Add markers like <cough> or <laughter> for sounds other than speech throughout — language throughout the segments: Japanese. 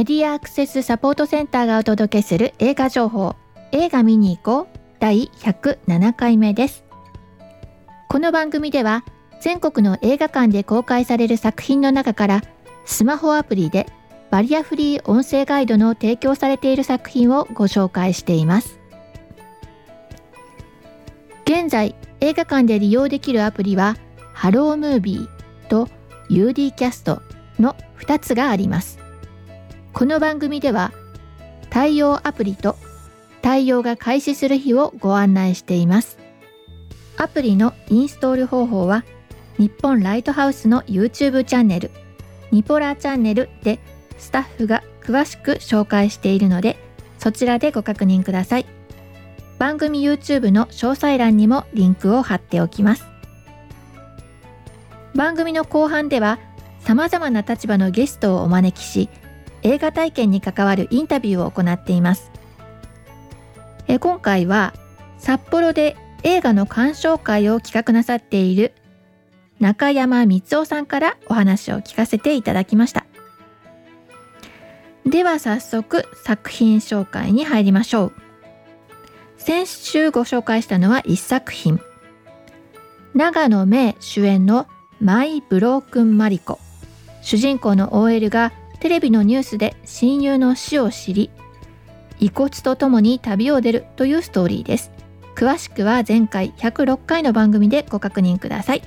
メディアアクセスサポートセンターがお届けする映画情報。映画見に行こう。第107回目です。この番組では全国の映画館で公開される作品の中からスマホアプリでバリアフリー音声ガイドの提供されている作品をご紹介しています。現在映画館で利用できるアプリはハロームービーと UD キャストの2つがあります。この番組では対応アプリと対応が開始する日をご案内しています。アプリのインストール方法は日本ライトハウスの YouTube チャンネルニポラーチャンネルでスタッフが詳しく紹介しているのでそちらでご確認ください。番組 YouTube の詳細欄にもリンクを貼っておきます。番組の後半では様々な立場のゲストをお招きし映画体験に関わるインタビューを行っています。え今回は札幌で映画の鑑賞会を企画なさっている中山光夫さんからお話を聞かせていただきました。では早速作品紹介に入りましょう。先週ご紹介したのは1作品。長野芽主演のマイ・ブロークン・マリコ。主人公の OL がテレビのニュースで親友の死を知り遺骨とともに旅を出るというストーリーです。詳しくは前回106回の番組でご確認ください。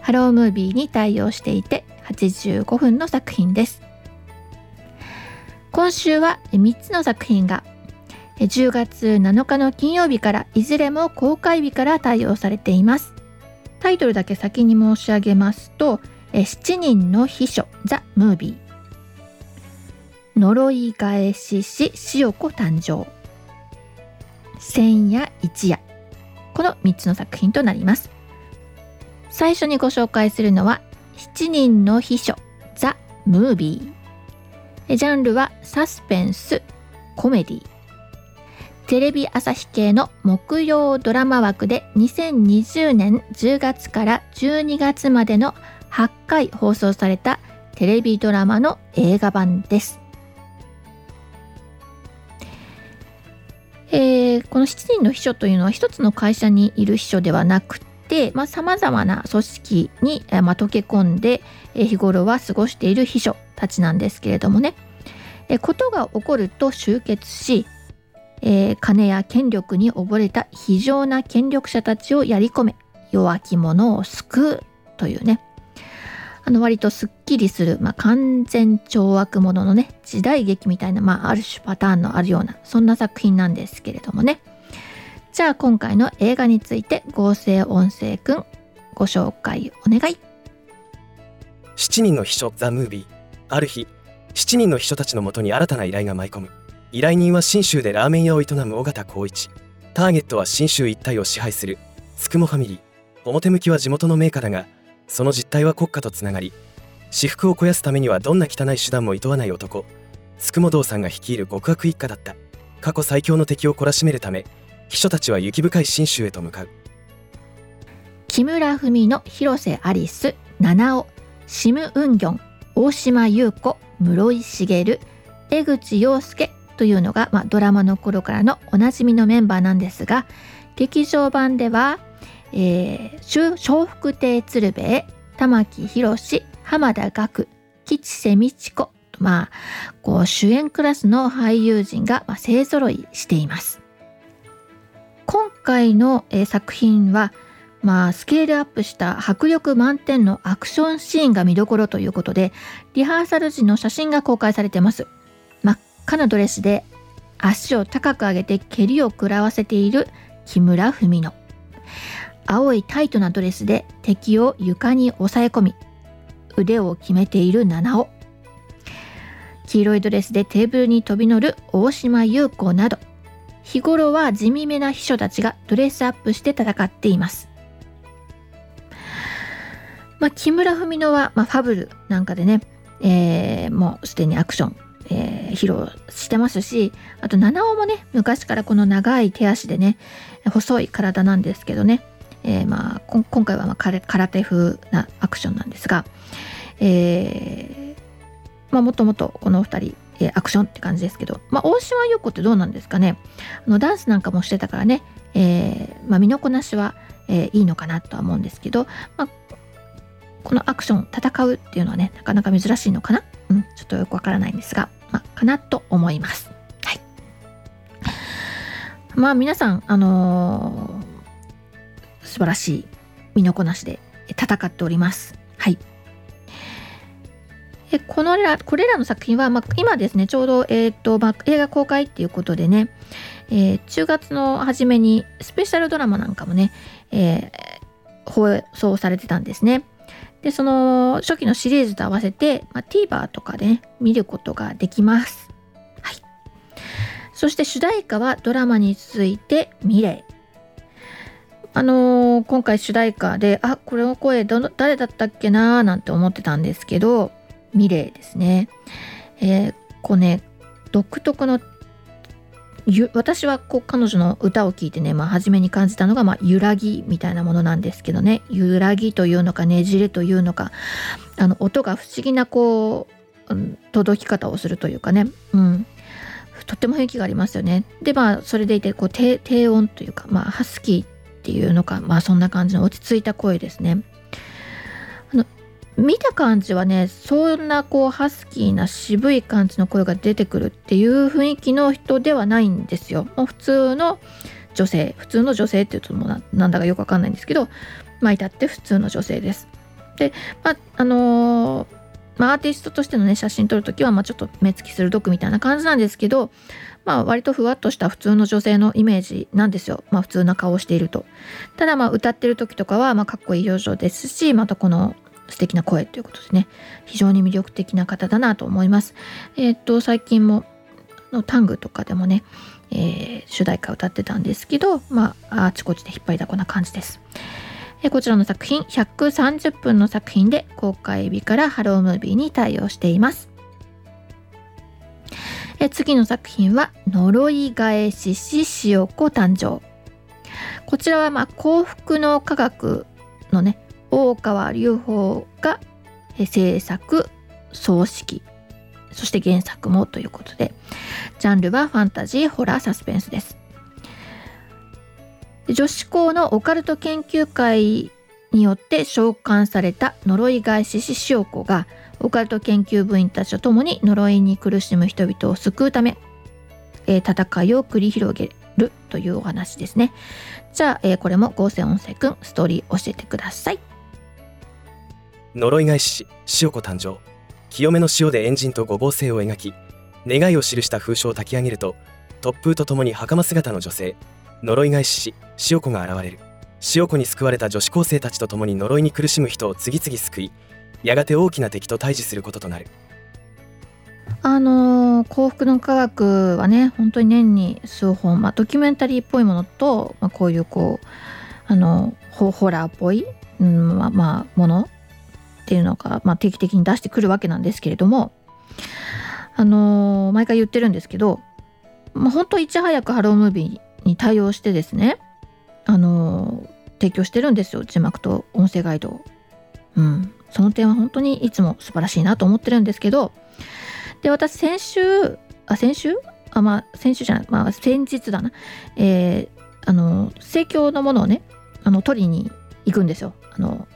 ハロームービーに対応していて85分の作品です。今週は3つの作品が10月7日の金曜日からいずれも公開日から対応されています。タイトルだけ先に申し上げますと7人の秘書ザ・ムービー。呪い返しし塩子誕生千夜一夜この3つの作品となります最初にご紹介するのは7人の秘書ザ・ムービージャンルはサスペンス、コメディ。テレビ朝日系の木曜ドラマ枠で2020年10月から12月までの8回放送されたテレビドラマの映画版です。えー、この7人の秘書というのは一つの会社にいる秘書ではなくてさまざ、まな組織に、まあ、溶け込んで、えー、日頃は過ごしている秘書たちなんですけれどもね、えことが起こると集結し、えー、金や権力に溺れた非常な権力者たちをやり込め弱き者を救うというね。あの割とすっきりする、まあ、完全懲悪者のね時代劇みたいな、まあ、ある種パターンのあるようなそんな作品なんですけれどもね。じゃあ今回の映画について合成音声くんご紹介お願い。7人の秘書ザ・ムービー。ある日7人の秘書たちのもとに新たな依頼が舞い込む。依頼人は信州でラーメン屋を営む尾形光一。ターゲットは信州一帯を支配するつくもファミリー。表向きは地元の名家だがその実態は国家とつながり私腹を肥やすためにはどんな汚い手段も厭わない男つくも堂さんが率いる極悪一家だった。過去最強の敵を懲らしめるため秘書たちは雪深い信州へと向かう。木村文の広瀬アリス七尾シム・ウンギョン大島優子室井茂江口洋介というのが、まあ、ドラマの頃からのおなじみのメンバーなんですが劇場版では、えー、笑福亭鶴瓶玉木宏浜田岳吉瀬美智子とまあ、こう主演クラスの俳優陣が、まあ、勢ぞろいしています。今回の、えー、作品はまあ、スケールアップした迫力満点のアクションシーンが見どころということで、リハーサル時の写真が公開されてます。真っ赤なドレスで足を高く上げて蹴りを食らわせている木村文乃。青いタイトなドレスで敵を床に押さえ込み、腕を決めている七尾。黄色いドレスでテーブルに飛び乗る大島優子など、日頃は地味めな秘書たちがドレスアップして戦っています。まあ、木村文乃は、まあ、ファブルなんかでね、えー、もうすでにアクション、えー、披露してますしあと七尾もね昔からこの長い手足でね細い体なんですけどね、えー、まあ今回はまあ空手風なアクションなんですが、えーまあ、もともとこのお二人えー、アクションって感じですけど、まあ、大島優子ってどうなんですかね？あのダンスなんかもしてたからね、えーまあ、身のこなしは、えー、いいのかなとは思うんですけど、まあ、このアクション戦うっていうのはねなかなか珍しいのかな、うん、ちょっとよくわからないんですが、まあ、かなと思います。はい、まあ皆さんあの、素晴らしい身のこなしで戦っております。はい。でこのらこれらの作品は、まあ、今ですねちょうど、えーとまあ、映画公開っていうことでね、えー、10月の初めにスペシャルドラマなんかもね、えー、放送されてたんですね。でその初期のシリーズと合わせて、まあ、TVer とかで、ね、見ることができます。はい、そして主題歌はドラマに続いて「ミレイ」あのー、今回主題歌であこれの声どの誰だったっけなーなんて思ってたんですけどミレイですね。えー、こうね独特の私はこう彼女の歌を聴いてね、まあ、初めに感じたのが、まあ、揺らぎみたいなものなんですけどね揺らぎというのかねじれというのかあの音が不思議なこう、うん、届き方をするというかね、うん、とっても雰囲気がありますよね。でまあそれでいてこう低低音というか、まあ、ハスキーっていうのかまあそんな感じの落ち着いた声ですね。あの見た感じはねそんなこうハスキーな渋い感じの声が出てくるっていう雰囲気の人ではないんですよ。もう普通の女性普通の女性っていうともうなんだかよくわかんないんですけどまあ至って普通の女性です。でまああのー、まあ、アーティストとしてのね写真撮るときはまあちょっと目つき鋭くみたいな感じなんですけどまあ割とふわっとした普通の女性のイメージなんですよ。まあ普通な顔をしていると。ただまあ歌ってる時とかはまあかっこいい表情ですしまたこの素敵な声ということでね非常に魅力的な方だなと思います。えー、っと最近ものタングとかでもね、えー、主題歌歌ってたんですけどまああちこちで引っ張りだこな感じです。えこちらの作品130分の作品で公開日からハロームービーに対応しています。え次の作品は呪い返しし塩子誕生こちらはまあ幸福の科学のね大川隆法が制作総指揮そして原作もということでジャンルはファンタジーホラーサスペンスです女子校のオカルト研究会によって召喚された呪い返し師塩子がオカルト研究部員たちと共に呪いに苦しむ人々を救うため、えー、戦いを繰り広げるというお話ですね。じゃあ、えー、これも合成音声くんストーリー教えてください。呪い返し塩子誕生。清めの塩でエンジンと五芒星を描き願いを記した封書を焚き上げると突風とともに袴姿の女性呪い返しし塩子が現れる。塩子に救われた女子高生たちと共に呪いに苦しむ人を次々救いやがて大きな敵と対峙することとなる。あのー、幸福の科学はね本当に年に数本、まあ、ドキュメンタリーっぽいものと、まあ、こういうこうあのホラーっぽい、うんまあ、まあ、ものっていうのが、まあ、定期的に出してくるわけなんですけれどもあのー、毎回言ってるんですけど、まあ、本当いち早くハロームービーに対応してですねあの、提供してるんですよ字幕と音声ガイド。うん、その点は本当にいつも素晴らしいなと思ってるんですけどで私先週あ先週？あまあ先週じゃないまあ先日だな。えー、あの盛況のものをねあの取りに行くんですよ。あの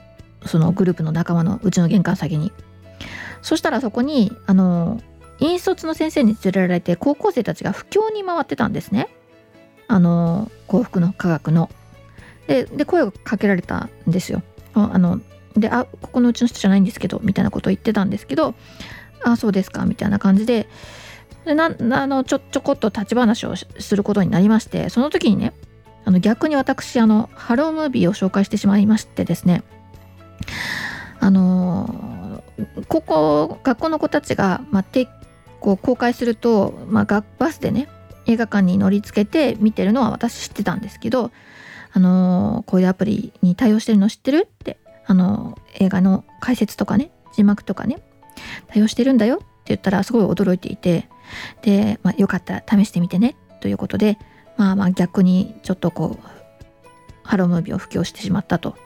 そのグループの仲間のうちの玄関先に。そしたらそこにあの引率の先生に連れられて高校生たちが布教に回ってたんですね。あの幸福の科学の。でで声をかけられたんですよ。あので、あ、ここのうちの人じゃないんですけど、みたいなことを言ってたんですけど、あ、そうですか、みたいな感じで、でなあのちょちょこっと立ち話をすることになりまして、その時にね、あの逆に私、あの、ハロームービーを紹介してしまいましてですね、あのここ、学校の子たちが、まあ、てこう公開すると、まあ、バスでね、映画館に乗りつけて見てるのは私知ってたんですけど、あのこういうアプリに対応してるの知ってるってあの映画の解説とかね字幕とかね対応してるんだよって言ったらすごい驚いていてで、まあ、よかったら試してみてねということでまあまあ逆にちょっとこうハロームービーを布教してしまったと、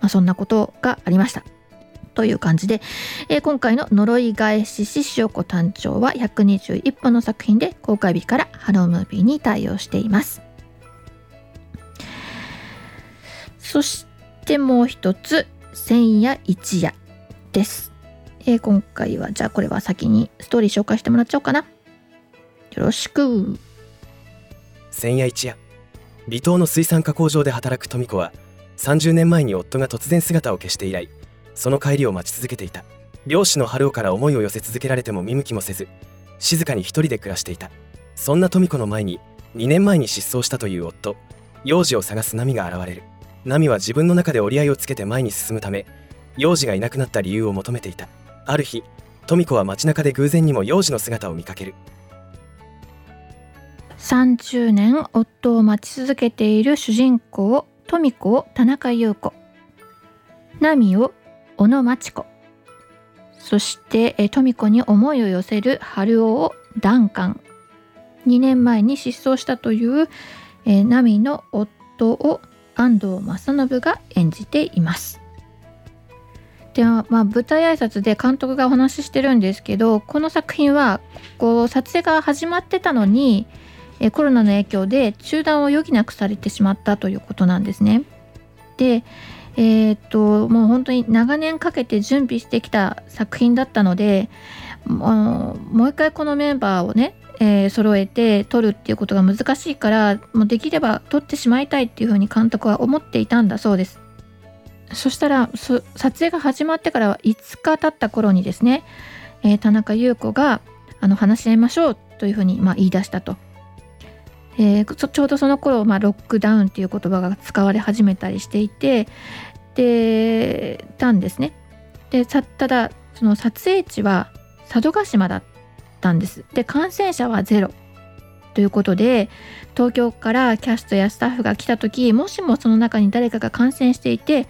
まあ、そんなことがありました。という感じで、えー、今回の呪い返し師塩子誕生は121本の作品で公開日からハロームービーに対応しています。そしてもう一つ千夜一夜です、えー、今回はじゃあこれは先にストーリー紹介してもらっちゃおうかな。よろしく。千夜一夜。離島の水産加工場で働く富子は30年前に夫が突然姿を消して以来その帰りを待ち続けていた。漁師の春尾から思いを寄せ続けられても見向きもせず静かに一人で暮らしていた。そんな富子の前に2年前に失踪したという夫。幼児を探す波が現れる。波は自分の中で折り合いをつけて前に進むため幼児がいなくなった理由を求めていた。ある日富子は街中で偶然にも幼児の姿を見かける。30年夫を待ち続けている主人公富子を田中優子。波を小野真知子そして富子に思いを寄せる春男をダンカン2年前に失踪したという、えー、ナミの夫を安藤正信が演じています。ではまあ、舞台挨拶で監督がお話ししてるんですけどこの作品はこう撮影が始まってたのにえコロナの影響で中断を余儀なくされてしまったということなんですね。でえー、っともう本当に長年かけて準備してきた作品だったのでもう一回このメンバーをねえー、揃えて撮るっていうことが難しいからもうできれば撮ってしまいたいっていうふうに監督は思っていたんだそうです。そしたら撮影が始まってからは5日経った頃にですね、えー、田中優子があの話し合いましょうというふうに、まあ、言い出したと、えー、ちょうどその頃、まあ、ロックダウンっていう言葉が使われ始めたりしていてでたんですねでただその撮影地は佐渡島だったんです。で感染者はゼロということで東京からキャストやスタッフが来た時もしもその中に誰かが感染していて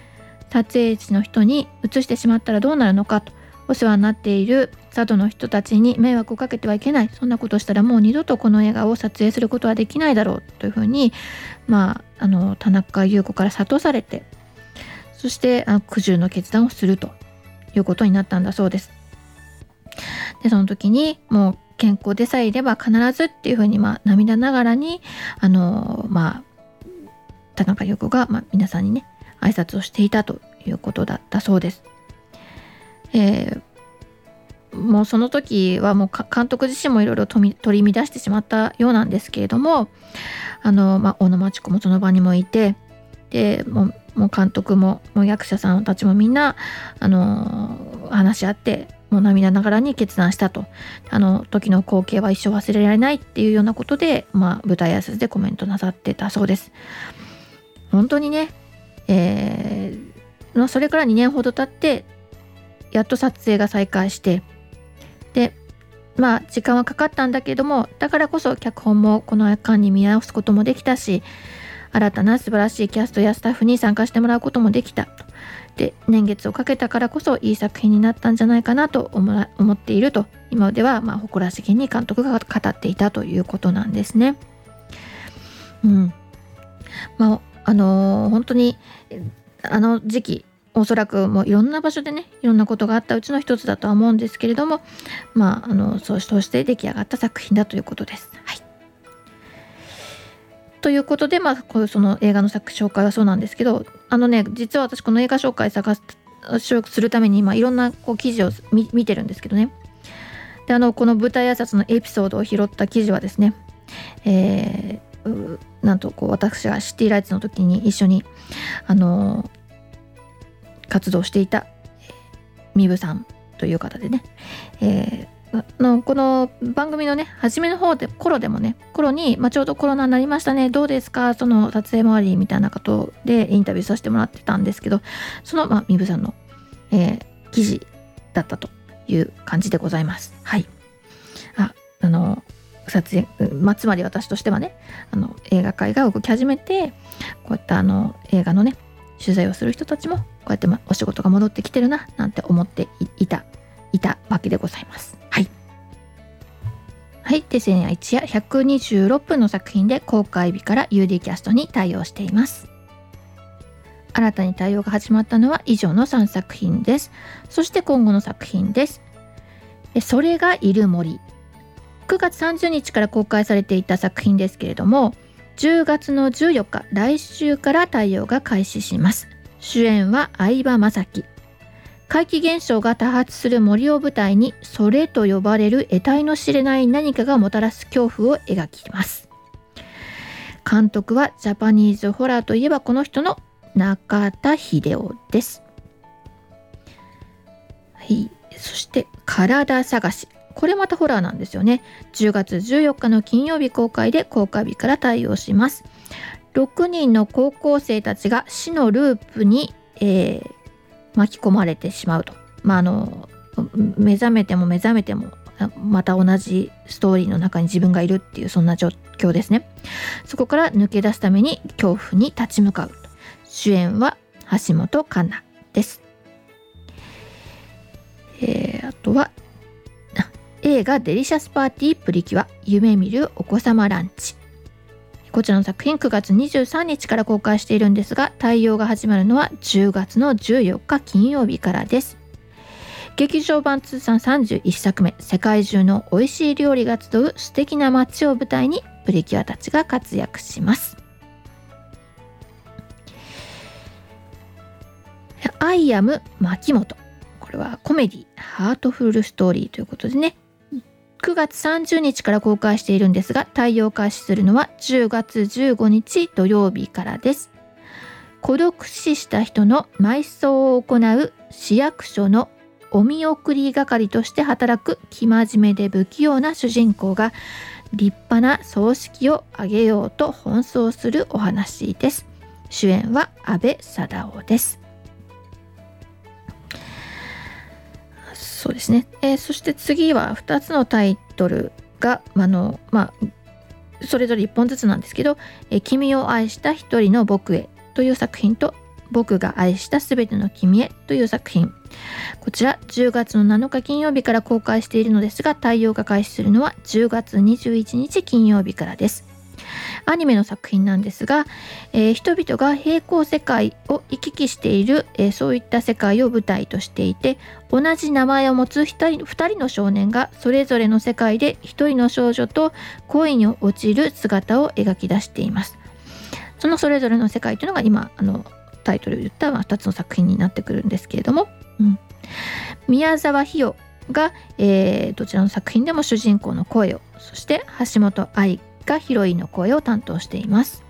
撮影地の人に移してしまったらどうなるのかとお世話になっている佐渡の人たちに迷惑をかけてはいけないそんなことしたらもう二度とこの映画を撮影することはできないだろうというふうに、まあ、あの田中優子から諭されてそしてあ苦渋の決断をするということになったんだそうです。でその時にもう健康でさえいれば必ずっていうふうに、まあ、涙ながらにあのまあ田中優子が、まあ、皆さんにね挨拶をしていたということだったそうです。えー、もうその時はもう監督自身もいろいろ取り乱してしまったようなんですけれどもあの、まあ、小野真知子もその場にもいてでもうもう監督ももう役者さんたちもみんなあの話し合ってもう涙ながらに決断したと。あの時の光景は一生忘れられないっていうようなことで、まあ、舞台挨拶でコメントなさってたそうです。本当にね、えー、それから2年ほど経ってやっと撮影が再開してでまあ時間はかかったんだけどもだからこそ脚本もこの間に見直すこともできたし新たな素晴らしいキャストやスタッフに参加してもらうこともできたと。で年月をかけたからこそいい作品になったんじゃないかなと思っていると。今ではま誇らしげに監督が語っていたということなんですね。うん。まああのー、本当にあの時期おそらくもういろんな場所でねいろんなことがあったうちの一つだとは思うんですけれどもまああのそうして出来上がった作品だということです。はいということで、まあ、こういうその映画の作紹介はそうなんですけどあのね実は私この映画紹介探すするために今いろんなこう記事を見てるんですけどねであのこの舞台挨拶のエピソードを拾った記事はですね、えー、なんとこう私がシティライツの時に一緒にあの活動していたミブさんという方でね、えーのこの番組のね初めの方で頃でもね頃に、まあ、ちょうどコロナになりましたね。どうですか？その撮影周りみたいなことでインタビューさせてもらってたんですけどその、まあ、さんの、えー、記事だったという感じでございます。はい。ああの撮影、まあ、つまり私としてはねあの映画界が動き始めてこういったあの映画のね取材をする人たちもうやって、ま、お仕事が戻ってきてるななんて思っていたいたわけでございます。はい。はい。で、千夜一夜126分の作品で公開日から UD キャストに対応しています。新たに対応が始まったのは以上の3作品ですそして今後の作品ですそれがいる森9月30日から公開されていた作品ですけれども10月の14日来週から対応が開始します主演は相葉雅紀怪奇現象が多発する森を舞台にそれと呼ばれる得体の知れない何かがもたらす恐怖を描きます監督はジャパニーズホラーといえばこの人の中田秀夫です。はい、そして体探し。これまたホラーなんですよね。10月14日の金曜日公開で公開日から対応します。6人の高校生たちが死のループに、えー、巻き込まれてしまうと。まあ、あの目覚めても目覚めてもまた同じストーリーの中に自分がいるっていうそんな状況ですね。そこから抜け出すために恐怖に立ち向かう。主演は橋本環奈です。えー、あとは映画デリシャスパーティープリキュア夢見るお子様ランチ。こちらの作品9月23日から公開しているんですが対応が始まるのは10月の14日金曜日からです。劇場版通算31作目世界中の美味しい料理が集う素敵な街を舞台にプリキュアたちが活躍します。アイアム牧本。これはコメディ、ハートフルストーリーということでね、9月30日から公開しているんですが、対応開始するのは10月15日土曜日からです。孤独死した人の埋葬を行う市役所のお見送り係として働く生真面目で不器用な主人公が立派な葬式を挙げようと奔走するお話です。主演は阿部サダヲです。そうですね、えー、そして次は2つのタイトルが、あのまあ、それぞれ1本ずつなんですけど「えー、君を愛した一人の僕へ」という作品と「僕が愛したすべての君へ」という作品。こちら10月の7日金曜日から公開しているのですが対応が開始するのは10月21日金曜日からです。アニメの作品なんですが、えー、人々が平行世界を行き来している、えー、そういった世界を舞台としていて同じ名前を持つ 2, 人の少年がそれぞれの世界で1人の少女と恋に落ちる姿を描き出しています。そのそれぞれの世界というのが今あのタイトルで言った2つの作品になってくるんですけれども、うん、宮沢ひよが、えー、どちらの作品でも主人公の声をそして橋本愛がヒロインの声を担当しています。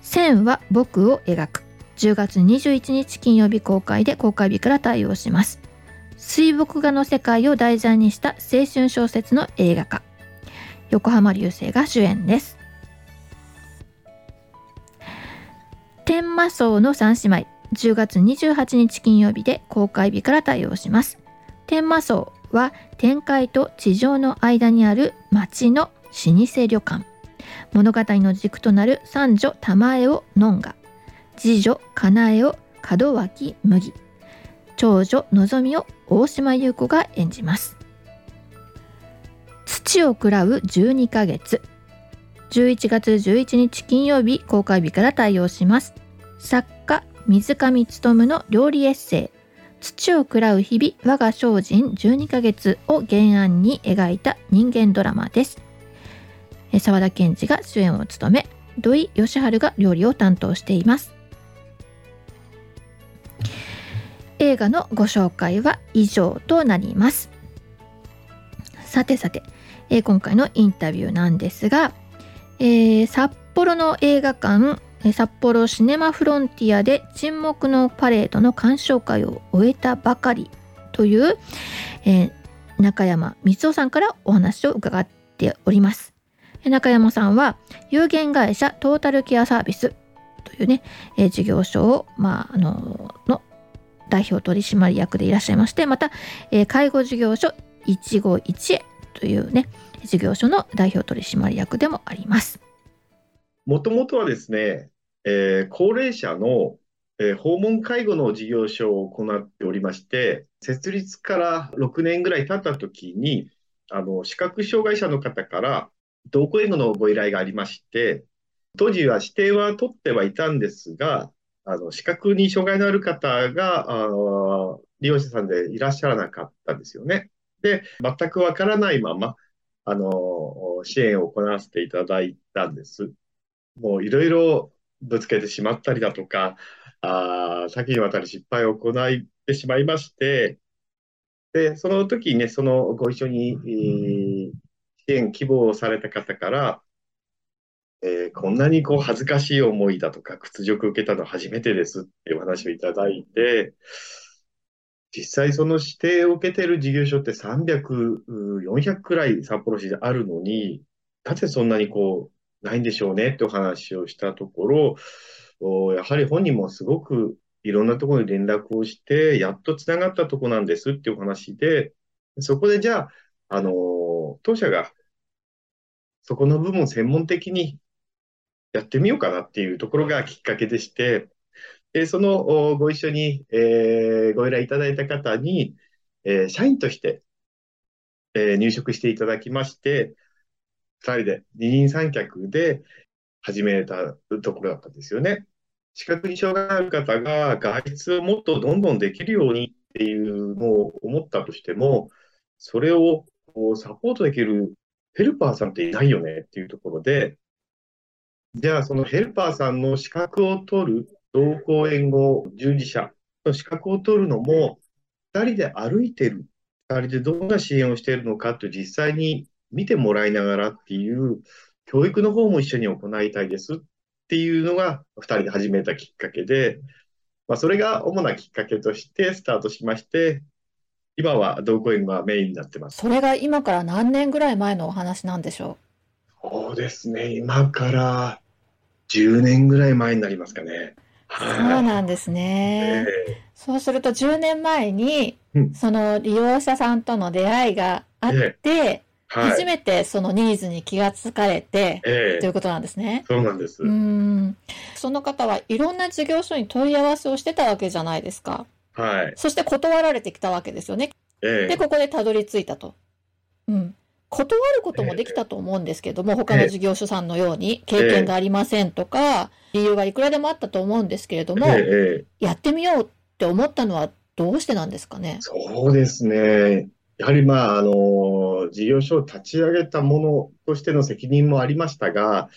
線は僕を描く。10月21日金曜日公開で公開日から対応します。水墨画の世界を題材にした青春小説の映画化。横浜流星が主演です。天魔荘の三姉妹。10月28日金曜日で公開日から対応します。天魔荘は天界と地上の間にある町の老舗旅館。物語の軸となる三女玉江をノンガ次女かなえを門脇麦。長女のぞみを大島優子が演じます。土を喰らう12ヶ月。11月11日金曜日公開日から対応します。作家水上勉の料理エッセイ。土を喰らう日々我が精進12ヶ月を原案に描いた人間ドラマです。沢田研二が主演を務め土井善晴が料理を担当しています。映画のご紹介は以上となります。さてさて、えー、今回のインタビューなんですが、えー、札幌の映画館札幌シネマフロンティアで沈黙のパレードの鑑賞会を終えたばかりという、えー、中山光夫さんからお話を伺っております。中山さんは有限会社トータルケアサービスというね、えー、事業所を、まあ、あのの代表取締役でいらっしゃいましてまた、えー、介護事業所一期一会というね事業所の代表取締役でもあります。もともとはですね、えー、高齢者の、えー、訪問介護の事業所を行っておりまして、設立から6年ぐらい経った時に、あの視覚障害者の方から同行援護のご依頼がありまして、当時は指定は取ってはいたんですが、あの、視覚に障害のある方が、あ利用者さんでいらっしゃらなかったんですよね。で、全くわからないまま、あの、支援を行わせていただいたんです。もういろいろぶつけてしまったりだとか、あ先にわたる失敗を行ってしまいまして、で、その時にね、そのご一緒に、えー、支援希望された方から、えー、こんなにこう恥ずかしい思いだとか屈辱を受けたの初めてですっていう話をいただいて、実際その指定を受けている事業所って300、400くらい札幌市であるのに、なぜそんなにこう、ないんでしょうねってお話をしたところ、やはり本人もすごくいろんなところに連絡をして、やっとつながったとこなんですっていうお話で、そこでじゃあ、あの、当社がそこの部分専門的にやってみようかなっていうところがきっかけでして、でそのご一緒に、えー、ご依頼いただいた方に、えー、社員として、えー、入職していただきまして、二人で二人三脚で始めたところだったんですよね。視覚に障害がある方が外出をもっとどんどんできるようにっていうのを思ったとしても、それをサポートできるヘルパーさんっていないよねっていうところで、じゃあそのヘルパーさんの資格を取る同行援護従事者の資格を取るのも、2人で歩いてる、2人でどんな支援をしているのかと実際に見てもらいながらっていう、教育の方も一緒に行いたいですっていうのが2人で始めたきっかけで、まあ、それが主なきっかけとしてスタートしまして、今は同行援護がメインになってます。それが今から何年ぐらい前のお話なんでしょう？そうですね、今から10年ぐらい前になりますかね。そうなんですね。えー、そうすると10年前に、その利用者さんとの出会いがあって、えーはい、初めてそのニーズに気がつかれて、えー、ということなんですね。そうなんです。うん。その方はいろんな事業所に問い合わせをしてたわけじゃないですか。はい。そして断られてきたわけですよね。えー、で、ここでたどり着いたと。うん。断ることもできたと思うんですけども、他の事業所さんのように経験がありませんとか、理由がいくらでもあったと思うんですけれども、やってみようって思ったのはどうしてなんですかね？そうですね。やはりまあ、あの、事業所を立ち上げたものとしての責任もありましたが、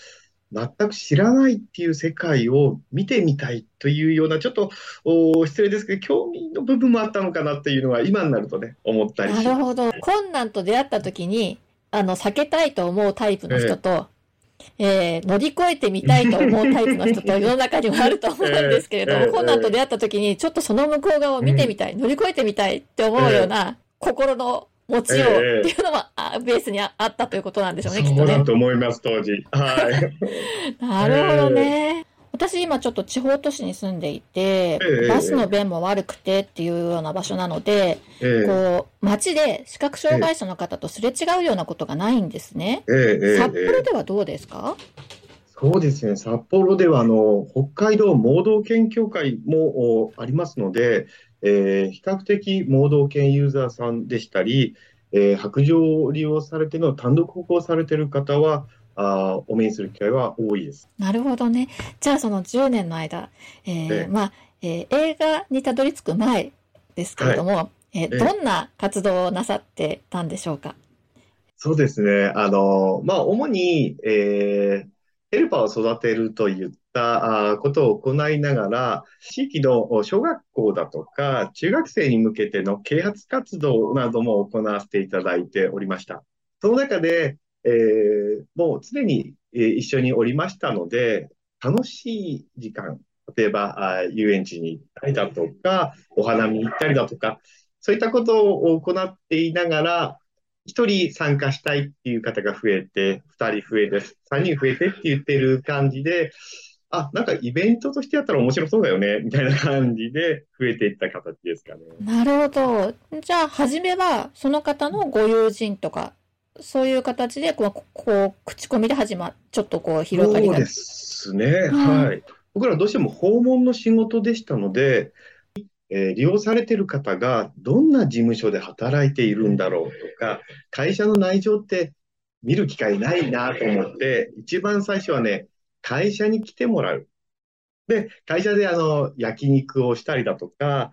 全く知らないっていう世界を見てみたいというような、ちょっと失礼ですけど、興味の部分もあったのかなっていうのは、今になるとね、思ったりなるほど。困難と出会った時に、あの、避けたいと思うタイプの人と、えー、乗り越えてみたいと思うタイプの人と <laughs> 世の中にはあると思うんですけれども、困難と出会った時に、ちょっとその向こう側を見てみたい、乗り越えてみたいって思うような心の持ちようっていうのは、ベースにあったということなんでしょうね、きっとね。そうだと思います、当時。はい。<laughs> なるほどね。私今ちょっと地方都市に住んでいて、バスの便も悪くてっていうような場所なので、こう、街で視覚障害者の方とすれ違うようなことがないんですね。札幌ではどうですか？そうですね、札幌ではあの北海道盲導犬協会もありますので、えー、比較的盲導犬ユーザーさんでしたり、えー、白状を利用されての単独歩行されている方は、あお目にする機会は多いです。なるほどね。じゃあその10年の間、えー、えまあ、えー、映画にたどり着く前ですけれども、はい、えー、どんな活動をなさってたんでしょうか？そうですね。あの、まあ、主に、えー、ヘルパーを育てるといったことを行いながら、地域の小学校だとか、中学生に向けての啓発活動なども行わせていただいておりました。その中で、えー、もう常に、え、一緒におりましたので、楽しい時間、例えばあ遊園地に行ったりだとか、お花見に行ったりだとか、そういったことを行っていながら、1人参加したいっていう方が増えて、2人増えて、3人増えてって言ってる感じで、あ、なんかイベントとしてやったら面白そうだよね、みたいな感じで増えていった形ですかね。なるほど。じゃあ、初めはその方のご友人とか、そういう形でこう、こう口コミで始まちょっとこう広がりが。そうですね、はい。僕らどうしても訪問の仕事でしたので、えー、利用されている方がどんな事務所で働いているんだろうとか、会社の内情って見る機会ないなと思って、一番最初はね、会社に来てもらう。で、会社であの、焼肉をしたりだとか、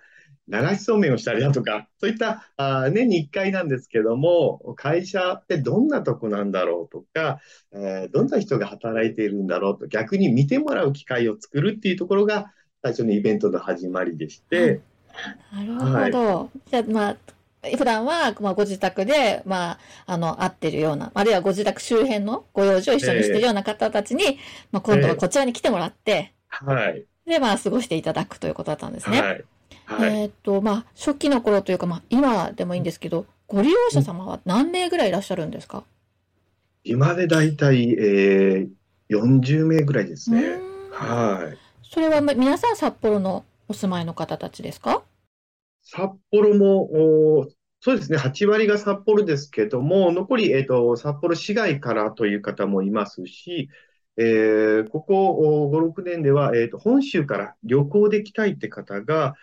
流しそうめんをしたりだとか、そういったあ年に1回なんですけども、会社ってどんなとこなんだろうとか、えー、どんな人が働いているんだろうと、逆に見てもらう機会を作るっていうところが最初のイベントの始まりでして、なるほど。はい、じゃあ、まあ、普段は、まあ、ご自宅で、まあ、あの、会ってるような、あるいはご自宅周辺のご用事を一緒にしてるような方たちに、えー、まあ、今度はこちらに来てもらって、えー、はい。で、まあ、過ごしていただくということだったんですね。はい。はい、えっ、と、まあ、初期の頃というか、まあ、今でもいいんですけど、ご利用者様は何名ぐらいいらっしゃるんですか、今でだいたい、えー、40名ぐらいですね。はい。それは、ま、皆さん札幌のお住まいの方たちですか？札幌も、そうですね、8割が札幌ですけども、残り、えーと、札幌市外からという方もいますし、えー、ここ5、6年では、えーと、本州から旅行できたいって方が、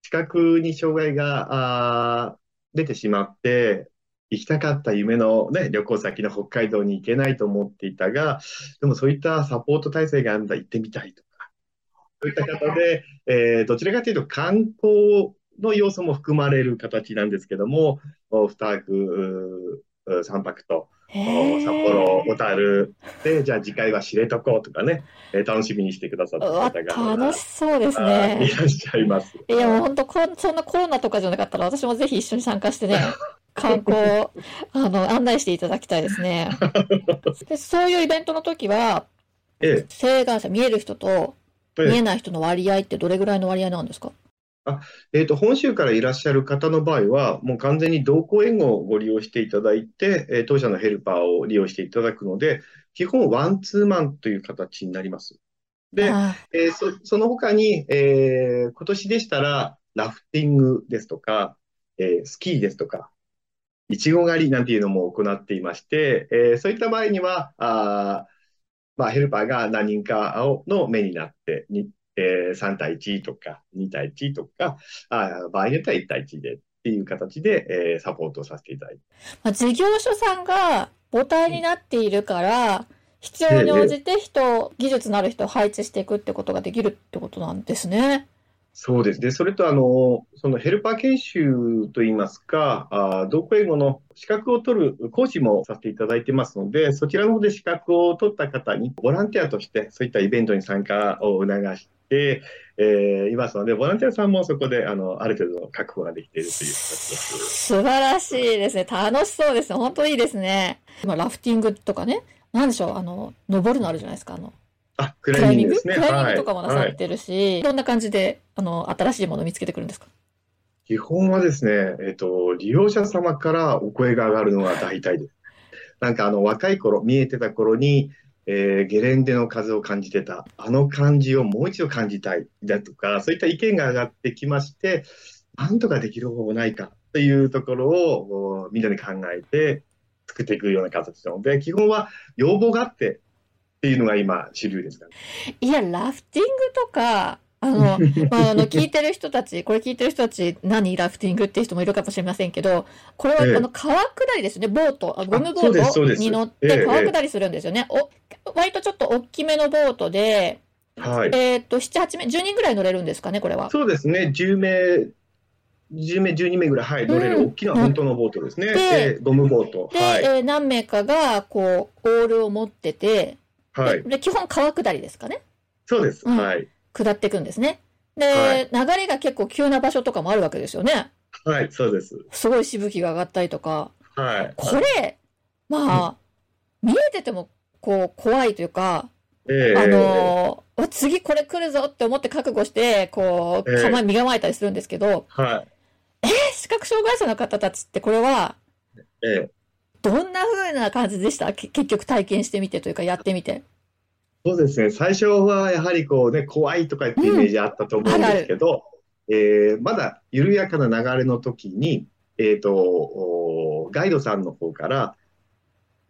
視覚に障害が出てしまって、行きたかった夢の、ね、旅行先の北海道に行けないと思っていたが、でもそういったサポート体制があるんだ、行ってみたいとか、そういった方で、えー、どちらかというと観光の要素も含まれる形なんですけども、2泊、3泊と、札幌、小樽で、じゃあ次回は知床とかね、えー、楽しみにしてくださった方が。楽しそうですね。いらっしゃいます。いや、もう本当こ、そんなコロナとかじゃなかったら、私もぜひ一緒に参加してね、<laughs> 観光、あの、案内していただきたいですね。<laughs> でそういうイベントの時は、ええ、性眼者、見える人と見えない人の割合ってどれぐらいの割合なんですか、あ、えっと、本州からいらっしゃる方の場合は、もう完全に同行援護をご利用していただいて、えー当社のヘルパーを利用していただくので、基本ワンツーマンという形になります。で、えーそ、その他に、えー今年でしたら、ラフティングですとか、えースキーですとか、いちご狩りなんていうのも行っていまして、えーそういった場合には、あまあ、ヘルパーが何人かの目になって、にえー、3対1とか2対1とか、あ場合によっては1対1でっていう形で、えー、サポートをさせていただいて。まあ、事業所さんが母体になっているから、必要に応じて人、技術のある人を配置していくってことができるってことなんですね。そうですね。それと、あの、そのヘルパー研修といいますか、あ同行英語の資格を取る講師もさせていただいてますので、そちらの方で資格を取った方に、ボランティアとしてそういったイベントに参加を促し、えー、いますので、ボランティアさんもそこで、あの、ある程度確保ができているという形です。素晴らしいですね。楽しそうですね。本当いいですね。今、ラフティングとかね、なんでしょう、あの、登るのあるじゃないですか、あの、あ、クライミングね。クライミングとかもなさってるし、はい、どんな感じで、あの、新しいものを見つけてくるんですか？基本はですね、えっ、と、利用者様からお声が上がるのが大体です。なんかあの、若い頃、見えてた頃に、えー、ゲレンデの風を感じてた、あの感じをもう一度感じたいだとか、そういった意見が上がってきまして、なんとかできる方法ないかというところをみんなで考えて作っていくような形なので、基本は要望があってっていうのが今主流ですかね。いや、ラフティングとか、あの、まあ、あの、聞いてる人たち、これ聞いてる人たち、何ラフティングっていう人もいるかもしれませんけど、これは、あの、川下りですね、ボート、ゴムボートに乗って川下りするんですよね。お、割とちょっと大きめのボートで、はい。えっと、7、8名、10人ぐらい乗れるんですかね、これは。そうですね、10名、10名、12名ぐらい、はい、乗れる大きな本当のボートですね。で、えー、ゴムボート。で、はい、えー、何名かが、こう、オールを持ってて、はい。で、基本川下りですかね。そうです。うん、はい。下っていくんですね。で、はい、流れが結構急な場所とかもあるわけですよね。はい、そうです。すごいしぶきが上がったりとか。はい。これ、まあ、見えてても、こう、怖いというか、えー、あのー、次これ来るぞって思って覚悟して、こう、構え、身構えたりするんですけど、はい。えー、視覚障害者の方たちってこれは、ええどんな風な感じでした？結局体験してみてというか、やってみて。そうですね。最初はやはりこうね、怖いとかってイメージあったと思うんですけど、うん、えー、まだ緩やかな流れの時に、えっ、ー、と、ガイドさんの方から、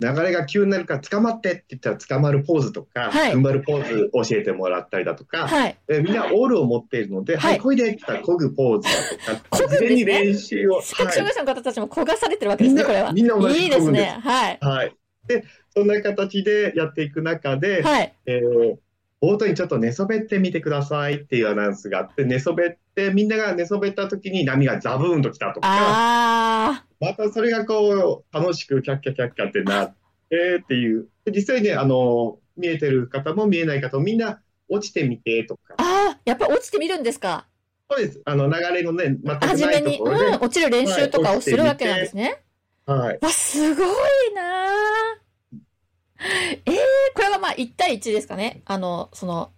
流れが急になるから捕まってって言ったら捕まるポーズとか、はい、踏ん張るポーズ教えてもらったりだとか、はい、えみんなオールを持っているので、はい、はい、こいでって言ったら漕ぐポーズだとか、<laughs> 事前に練習を。視覚障害者の方たちも焦がされてるわけですね、これは。みんな同じいいですね。はい。はい。で、そんな形でやっていく中で、はい。えー冒頭にちょっと寝そべってみてくださいっていうアナウンスがあって、寝そべって、みんなが寝そべった時に波がザブーンと来たとか、あまたそれがこう、楽しくキャッキャキャッキャってなってっていう。で実際ね、あの、見えてる方も見えない方もみんな落ちてみてとかあ、。やっぱ落ちてみるんですか？そうです。あの、流れのね、全く初めに、ないところで、うん、落ちる練習とかをするわけなんですね。はい。わ、すごいなー <laughs> えー、これはまあ1対1ですかね？あの、その、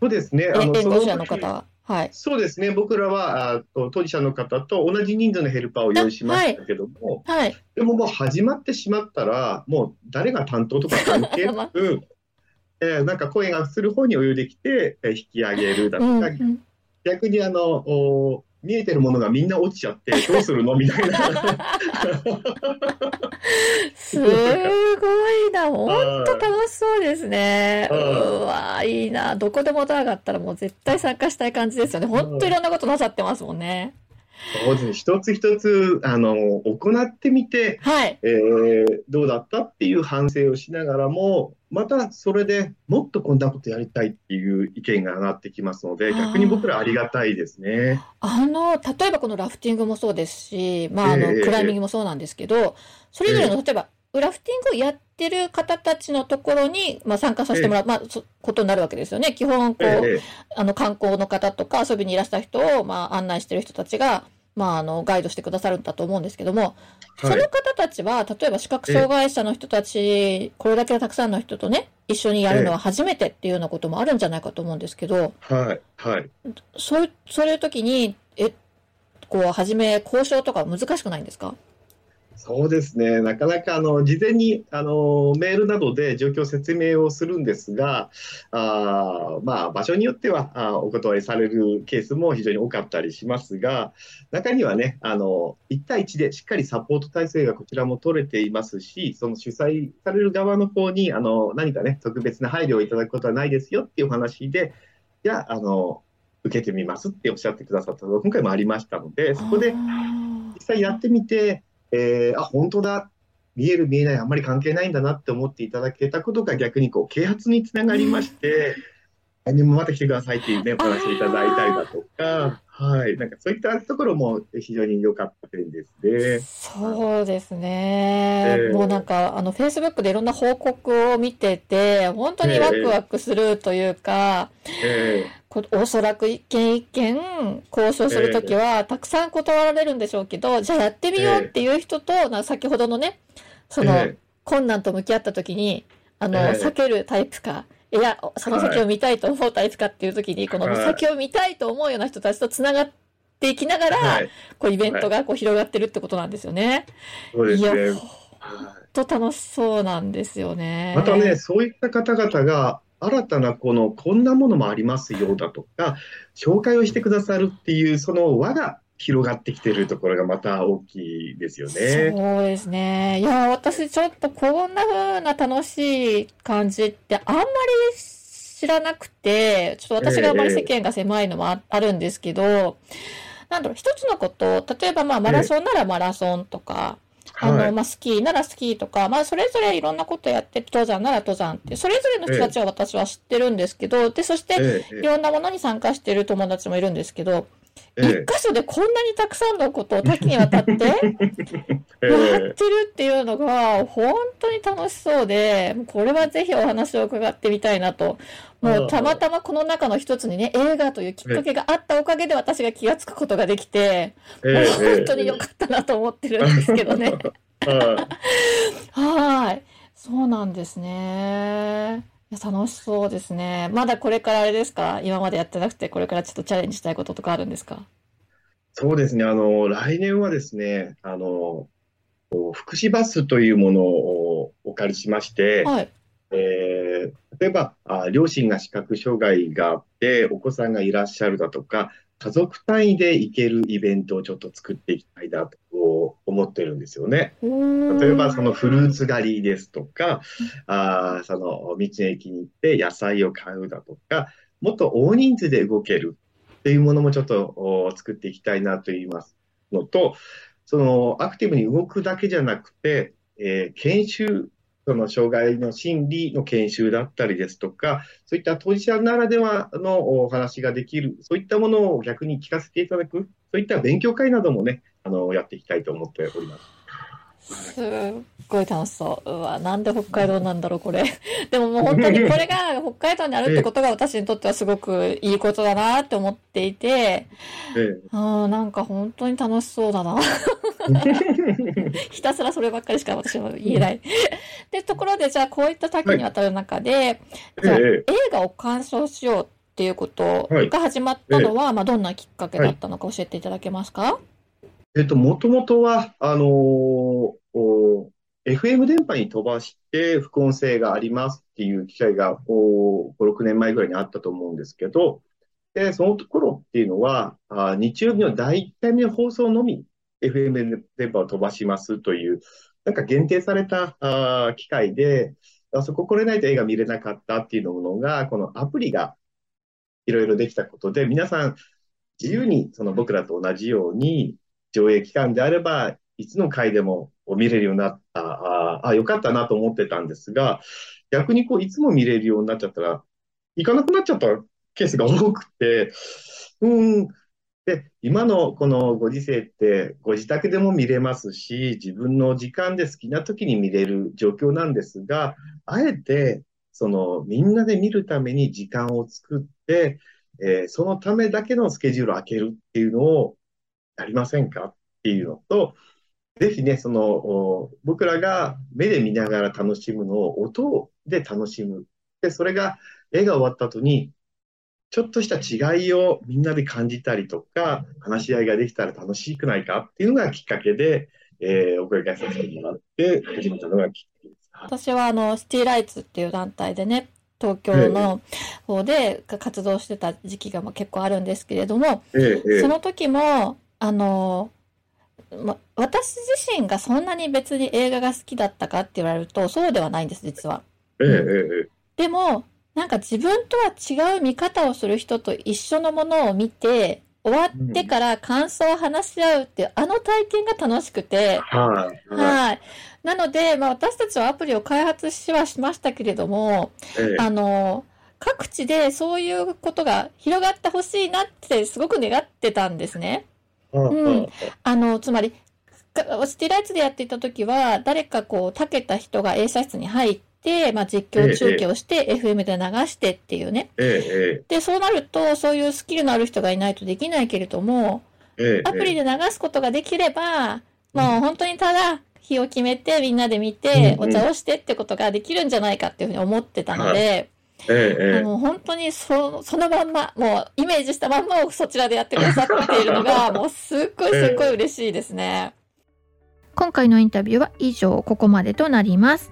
そうですね。えあの、その援護者の時方は。はい。そうですね。僕らは、あと当事者の方と同じ人数のヘルパーを用意しましたけども、はい。でももう始まってしまったら、もう誰が担当とか関係なく、<laughs> えーなんか声がする方に泳いできて、えー引き上げるだうん、とか、うん。逆にあの、お見えてるものがみんな落ちちゃって、<laughs> どうするの？みたいな。すごいな。<laughs> ほんと楽しそうですね。ううんわいいな。どこでもドアがあったらもう絶対参加したい感じですよね。ほんといろんなことなさってますもんね。そうですね。一つ一つ、あの、行ってみて、はい。えーどうだったっていう反省をしながらも、またそれでもっとこんなことやりたいっていう意見が上がってきますので、逆に僕らありがたいですね。あの、例えばこのラフティングもそうですし、まあ、あの、ええクライミングもそうなんですけど、それぞれの、例えば、ラフティングをやってる方たちのところに、まあ、参加させてもらう、まあ、そことになるわけですよね。基本、こう、ええ。あの、観光の方とか遊びにいらした人を、まあ、案内してる人たちが、まあ、あの、ガイドしてくださるんだと思うんですけども、そはい。の方たちは、例えば視覚障害者の人たち、これだけたくさんの人とね、一緒にやるのは初めてっていうようなこともあるんじゃないかと思うんですけど、はい、はい。そういう、そういう時に、え、こう、はじめ、交渉とか難しくないんですか？そうですね。なかなか、あの、事前に、あの、メールなどで状況説明をするんですが、あーまあ、場所によっては、あーお断りされるケースも非常に多かったりしますが、中にはね、あの、1対1でしっかりサポート体制がこちらも取れていますし、その主催される側の方に、あの、何かね、特別な配慮をいただくことはないですよっていうお話で、じゃあ、あの、受けてみますっておっしゃってくださったのが今回もありましたので、そこで、あ実際やってみて、えーあ、本当だ、見える見えないあんまり関係ないんだなって思っていただけたことが逆にこう啓発につながりまして、来年もまた来てくださいっていうね、お話をいただいたりだとか、はい、なんかそういったところも非常に良かった点ですね。そうですね。ええ。もうなんか、あの、Facebook でいろんな報告を見てて、本当にワクワクするというか、えこおそらく一件一件交渉するときは、たくさん断られるんでしょうけど、じゃあやってみようっていう人と、な先ほどのね、その、え困難と向き合ったときに、あの、ええ。避けるタイプか、いや、その先を見たいと思うタイプかっていうときに、このはい先を見たいと思うような人たちとつながっていきながら、はい、こうイベントがこう広がってるってことなんですよね。そうですいや、ね。と楽しそうなんですよね。またね、そういった方々が新たなこのこんなものもありますよだとか、紹介をしてくださるっていうその輪が広がってきてるところがまた大きいですよね。そうですね。いや、私ちょっとこんな風な楽しい感じってあんまり知らなくて、ちょっと私があまり世間が狭いのもあ <laughs> あるんですけど、なんだろう、一つのこと、例えばまあマラソンならマラソンとか、あの、はい。まあ、スキーならスキーとか、まあ、それぞれいろんなことやってる、登山なら登山って、それぞれの人たちは私は知ってるんですけど、で、そして、ええいろんなものに参加している友達もいるんですけど、え一箇所でこんなにたくさんのことを多岐にわたって <laughs> やえってるっていうのが本当に楽しそうで、これはぜひお話を伺ってみたいなと。もうたまたまこの中の一つにね、映画というきっかけがあったおかげで私が気がつくことができて、えもうえ本当に良かったなと思ってるんですけどね。は <laughs> はい。そうなんですね。いや楽しそうですね。まだこれからあれですか？今までやってなくて、これからちょっとチャレンジしたいこととかあるんですか？そうですね。あの、来年はですね、あの、福祉バスというものをお借りしまして、はい。えー例えばあ、両親が視覚障害があって、お子さんがいらっしゃるだとか、家族単位で行けるイベントをちょっと作っていきたいなと思ってるんですよね。例えば、そのフルーツ狩りですとか、あーその道の駅に行って野菜を買うだとか、もっと大人数で動けるっていうものもちょっとお作っていきたいなと言いますのと、そのアクティブに動くだけじゃなくて、えー研修、その障害の心理の研修だったりですとか、そういった当事者ならではのお話ができる、そういったものを逆に聞かせていただく、そういった勉強会などもね、あの、やっていきたいと思っております。すっごい楽しそう。うわ、なんで北海道なんだろう、これ。<laughs> でももう本当にこれが北海道にあるってことが私にとってはすごくいいことだなって思っていて、<laughs> えうん、なんか本当に楽しそうだな。え <laughs> ひたすらそればっかりしか私は言えない。で、ところで、じゃあこういった多岐にわたる中で、じゃあええ。映画を鑑賞しようっていうことが始まったのは、まあどんなきっかけだったのか教えていただけますか？えっと、もともとは、あのーお FM 電波に飛ばして副音声がありますっていう機会が、お5、6年前ぐらいにあったと思うんですけど、で、その頃っていうのは、あ日曜日の第1回目の放送のみ FM 電波を飛ばしますという、なんか限定されたあ機会で、あそこ来れないと映画見れなかったっていうのが、このアプリがいろいろできたことで、皆さん自由にその僕らと同じように、上映期間であれば、いつの回でも見れるようになった、ああ、よかったなと思ってたんですが、逆にこう、いつも見れるようになっちゃったら、行かなくなっちゃったケースが多くて、うん。で、今のこのご時世って、ご自宅でも見れますし、自分の時間で好きな時に見れる状況なんですが、あえて、その、みんなで見るために時間を作って、えーそのためだけのスケジュールを開けるっていうのをやりませんかっていうのと、ぜひね、その、僕らが目で見ながら楽しむのを音で楽しむ。で、それが映画終わった後に、ちょっとした違いをみんなで感じたりとか、話し合いができたら楽しくないかっていうのがきっかけで、えーお声掛けさせてもらって始めたのがきっかけです。私はあの、シティライツっていう団体でね、東京の方で活動してた時期がまあ結構あるんですけれども、ええええその時も、あの、ま、私自身がそんなに別に映画が好きだったかって言われると、そうではないんです、実は。ええええでも、なんか自分とは違う見方をする人と一緒のものを見て、終わってから感想を話し合うっていう、あの体験が楽しくて、はい、ははい。なので、まあ私たちはアプリを開発しはしましたけれども、い、ええ。あの、各地でそういうことが広がってほしいなってすごく願ってたんですね。はあうん。はあの、つまり、かシティライツでやっていた時は、誰かこう、たけた人が映写室に入って、まあ実況中継をして、FM で流してっていうね。ええで、そうなると、そういうスキルのある人がいないとできないけれども、ええええ。アプリで流すことができれば、もう本当にただ、日を決めて、みんなで見て、お茶をしてってことができるんじゃないかっていうふうに思ってたので、ええええ。もう本当にそそのまんま、もうイメージしたまんまをそちらでやってくださっているのが、<laughs> もうすっごいすっごい嬉しいですね。今回のインタビューは以上ここまでとなります。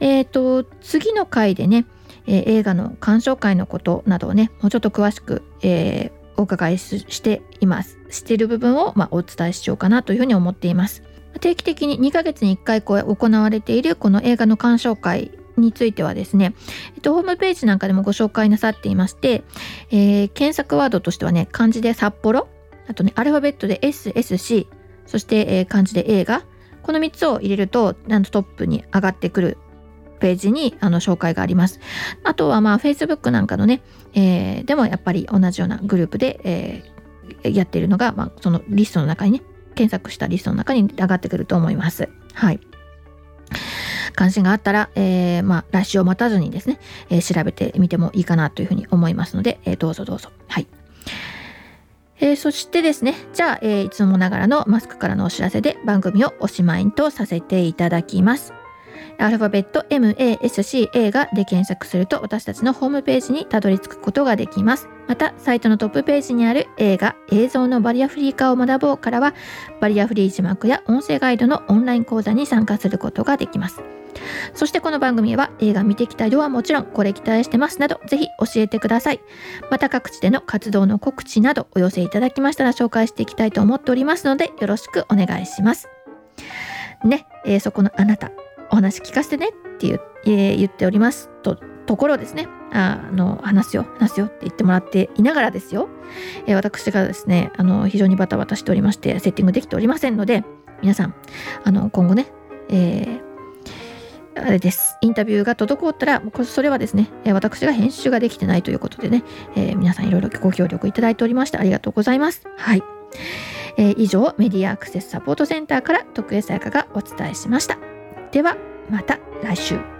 えっ、と次の回でね、えー映画の鑑賞会のことなどをねもうちょっと詳しく、えーお伺いししています。している部分を、まあ、お伝えしようかなというふうに思っています。定期的に2ヶ月に1回こう行われているこの映画の鑑賞会についてはですね、えっと、ホームページなんかでもご紹介なさっていまして、えー検索ワードとしてはね漢字で札幌あとねアルファベットで SSC そして、えー漢字で映画この3つを入れるとなんとトップに上がってくるページにあの紹介があります。あとはまあ Facebook なんかのね、えーでもやっぱり同じようなグループで、えーやっているのが、まあ、そのリストの中にね検索したリストの中に上がってくると思います。はい。関心があったら、えーまあ、来週を待たずにですね、えー調べてみてもいいかなというふうに思いますので、えーどうぞどうぞ。はい。えーそしてですね、じゃあ、えーいつもながらのマスクからのお知らせで番組をおしまいとさせていただきます。アルファベット MASCA がで検索すると私たちのホームページにたどり着くことができます。また、サイトのトップページにある映画、映像のバリアフリー化を学ぼうからは、バリアフリー字幕や音声ガイドのオンライン講座に参加することができます。そしてこの番組は映画見てきたよはもちろんこれ期待してますなどぜひ教えてください。また各地での活動の告知などお寄せいただきましたら紹介していきたいと思っておりますのでよろしくお願いします。ね、えーそこのあなたお話聞かせてねっていう、えー言っておりますとところですね。ああの話すよ話すよって言ってもらっていながらですよ、えー私がですねあの非常にバタバタしておりましてセッティングできておりませんので皆さんあの今後ね、えーあれです。インタビューが滞ったらそれはですね私が編集ができてないということでね、えー、皆さんいろいろご協力いただいておりましてありがとうございます。はい、えー、以上メディアアクセスサポートセンターから徳江さやかがお伝えしました。ではまた来週。